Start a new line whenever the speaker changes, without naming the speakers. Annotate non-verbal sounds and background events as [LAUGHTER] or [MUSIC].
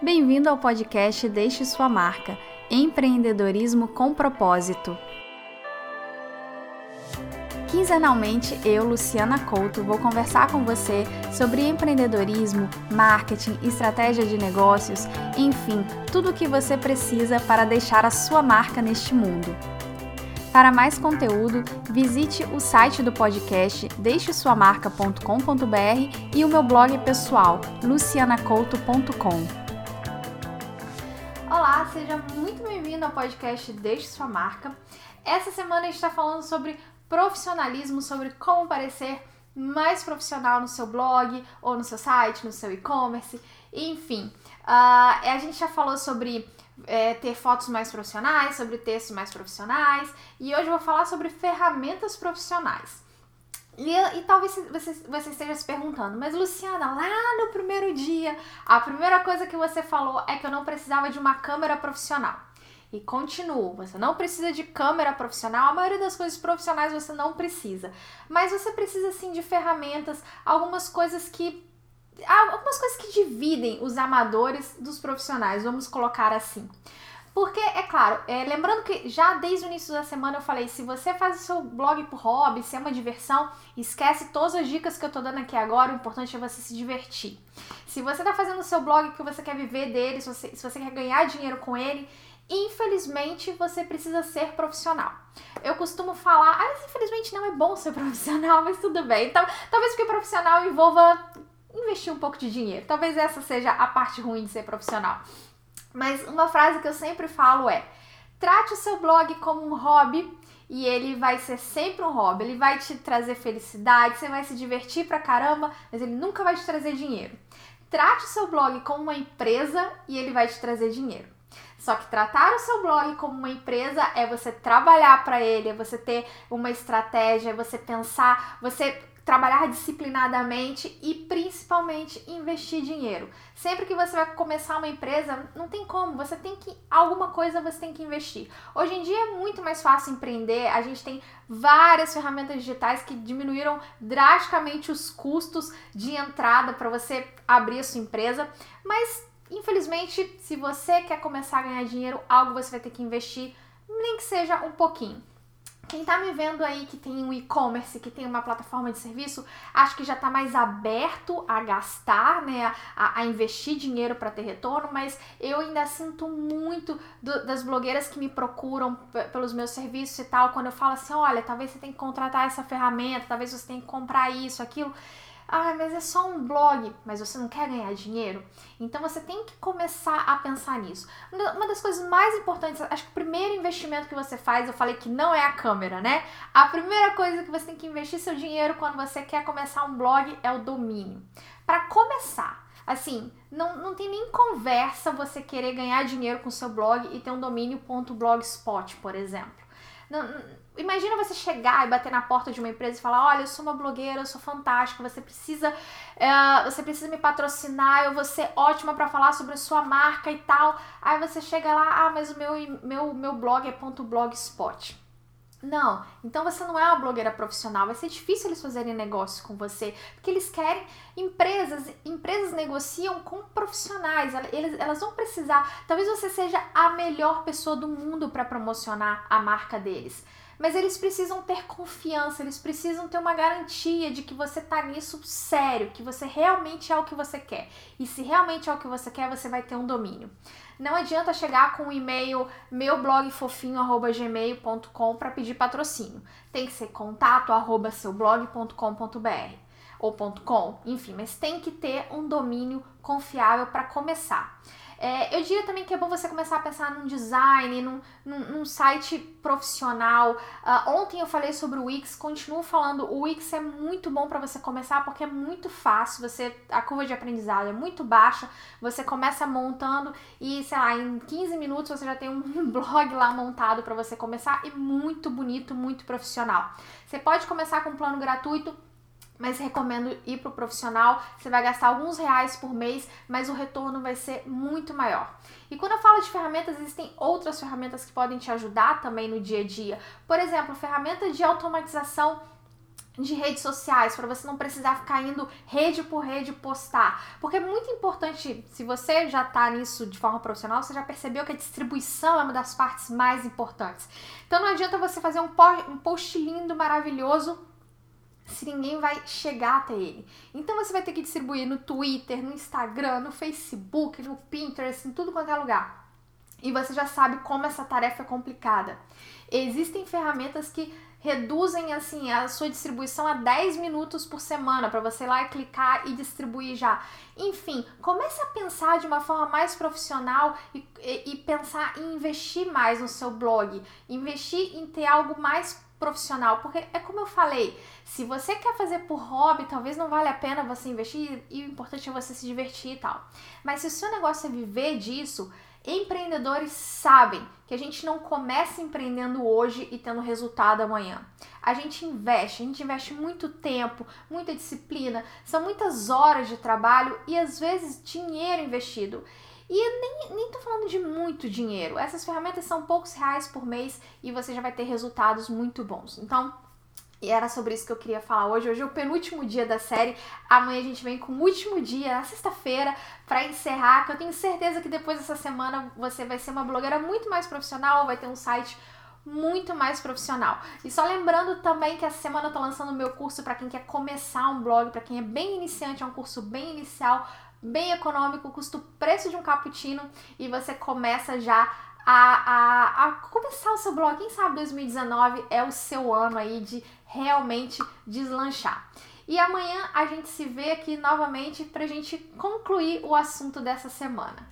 Bem-vindo ao podcast Deixe Sua Marca Empreendedorismo com Propósito. Quinzenalmente, eu, Luciana Couto, vou conversar com você sobre empreendedorismo, marketing, estratégia de negócios, enfim, tudo o que você precisa para deixar a sua marca neste mundo. Para mais conteúdo, visite o site do podcast deixesuamarca.com.br e o meu blog pessoal, lucianacouto.com. Seja muito bem-vindo ao podcast Deixe Sua Marca. Essa semana a gente está falando sobre profissionalismo, sobre como parecer mais profissional no seu blog ou no seu site, no seu e-commerce, enfim. Uh, a gente já falou sobre é, ter fotos mais profissionais, sobre textos mais profissionais e hoje eu vou falar sobre ferramentas profissionais. E, e talvez você, você esteja se perguntando, mas Luciana, lá no primeiro dia, a primeira coisa que você falou é que eu não precisava de uma câmera profissional. E continuo, você não precisa de câmera profissional, a maioria das coisas profissionais você não precisa. Mas você precisa sim de ferramentas, algumas coisas que algumas coisas que dividem os amadores dos profissionais, vamos colocar assim. Porque, é claro, é, lembrando que já desde o início da semana eu falei, se você faz o seu blog por hobby, se é uma diversão, esquece todas as dicas que eu tô dando aqui agora, o importante é você se divertir. Se você tá fazendo o seu blog que você quer viver dele, se você, se você quer ganhar dinheiro com ele, infelizmente você precisa ser profissional. Eu costumo falar, ah, infelizmente não é bom ser [LAUGHS] profissional, mas tudo bem. Então, talvez porque profissional envolva investir um pouco de dinheiro. Talvez essa seja a parte ruim de ser profissional. Mas uma frase que eu sempre falo é: trate o seu blog como um hobby e ele vai ser sempre um hobby. Ele vai te trazer felicidade, você vai se divertir pra caramba, mas ele nunca vai te trazer dinheiro. Trate o seu blog como uma empresa e ele vai te trazer dinheiro. Só que tratar o seu blog como uma empresa é você trabalhar para ele, é você ter uma estratégia, é você pensar, você trabalhar disciplinadamente e principalmente investir dinheiro. Sempre que você vai começar uma empresa, não tem como, você tem que alguma coisa você tem que investir. Hoje em dia é muito mais fácil empreender, a gente tem várias ferramentas digitais que diminuíram drasticamente os custos de entrada para você abrir a sua empresa, mas infelizmente, se você quer começar a ganhar dinheiro, algo você vai ter que investir, nem que seja um pouquinho. Quem tá me vendo aí que tem um e-commerce, que tem uma plataforma de serviço, acho que já tá mais aberto a gastar, né, a, a investir dinheiro para ter retorno, mas eu ainda sinto muito do, das blogueiras que me procuram pelos meus serviços e tal, quando eu falo assim, olha, talvez você tenha que contratar essa ferramenta, talvez você tenha que comprar isso, aquilo. Ah, mas é só um blog, mas você não quer ganhar dinheiro? Então você tem que começar a pensar nisso. Uma das coisas mais importantes, acho que o primeiro investimento que você faz, eu falei que não é a câmera, né? A primeira coisa que você tem que investir seu dinheiro quando você quer começar um blog é o domínio. Para começar, assim, não, não tem nem conversa você querer ganhar dinheiro com seu blog e ter um domínio.blogspot, por exemplo. Não, imagina você chegar e bater na porta de uma empresa e falar: Olha, eu sou uma blogueira, eu sou fantástica, você precisa, é, você precisa me patrocinar, eu vou ser ótima para falar sobre a sua marca e tal. Aí você chega lá, ah, mas o meu, meu, meu blog é ponto .blogspot. Não, então você não é uma blogueira profissional, vai ser difícil eles fazerem negócio com você, porque eles querem empresas, empresas negociam com profissionais, eles, elas vão precisar, talvez você seja a melhor pessoa do mundo para promocionar a marca deles. Mas eles precisam ter confiança, eles precisam ter uma garantia de que você tá nisso sério, que você realmente é o que você quer. E se realmente é o que você quer, você vai ter um domínio. Não adianta chegar com o e-mail meublogfofinho@gmail.com para pedir patrocínio. Tem que ser contato@seublog.com.br ou .com, enfim, mas tem que ter um domínio confiável para começar. É, eu diria também que é bom você começar a pensar num design, num, num, num site profissional. Uh, ontem eu falei sobre o Wix, continuo falando, o Wix é muito bom para você começar porque é muito fácil, você a curva de aprendizado é muito baixa, você começa montando e, sei lá, em 15 minutos você já tem um [LAUGHS] blog lá montado para você começar e muito bonito, muito profissional. Você pode começar com um plano gratuito mas recomendo ir para o profissional. Você vai gastar alguns reais por mês, mas o retorno vai ser muito maior. E quando eu falo de ferramentas, existem outras ferramentas que podem te ajudar também no dia a dia. Por exemplo, ferramenta de automatização de redes sociais, para você não precisar ficar indo rede por rede postar. Porque é muito importante, se você já tá nisso de forma profissional, você já percebeu que a distribuição é uma das partes mais importantes. Então não adianta você fazer um post lindo, maravilhoso, se ninguém vai chegar até ele. Então você vai ter que distribuir no Twitter, no Instagram, no Facebook, no Pinterest, em tudo quanto é lugar. E você já sabe como essa tarefa é complicada. Existem ferramentas que reduzem assim a sua distribuição a 10 minutos por semana para você ir lá e clicar e distribuir já. Enfim, comece a pensar de uma forma mais profissional e, e, e pensar em investir mais no seu blog, investir em ter algo mais profissional, porque é como eu falei, se você quer fazer por hobby, talvez não vale a pena você investir e o importante é você se divertir e tal. Mas se o seu negócio é viver disso, Empreendedores sabem que a gente não começa empreendendo hoje e tendo resultado amanhã. A gente investe, a gente investe muito tempo, muita disciplina, são muitas horas de trabalho e às vezes dinheiro investido. E nem, nem tô falando de muito dinheiro. Essas ferramentas são poucos reais por mês e você já vai ter resultados muito bons. Então, e era sobre isso que eu queria falar hoje. Hoje é o penúltimo dia da série. Amanhã a gente vem com o último dia, na sexta-feira, para encerrar. Que eu tenho certeza que depois dessa semana você vai ser uma blogueira muito mais profissional, vai ter um site muito mais profissional. E só lembrando também que essa semana eu tô lançando o meu curso para quem quer começar um blog, para quem é bem iniciante, é um curso bem inicial, bem econômico, custa o preço de um cappuccino e você começa já a, a, a começar o seu blog. Quem sabe 2019 é o seu ano aí de realmente deslanchar. E amanhã a gente se vê aqui novamente para a gente concluir o assunto dessa semana.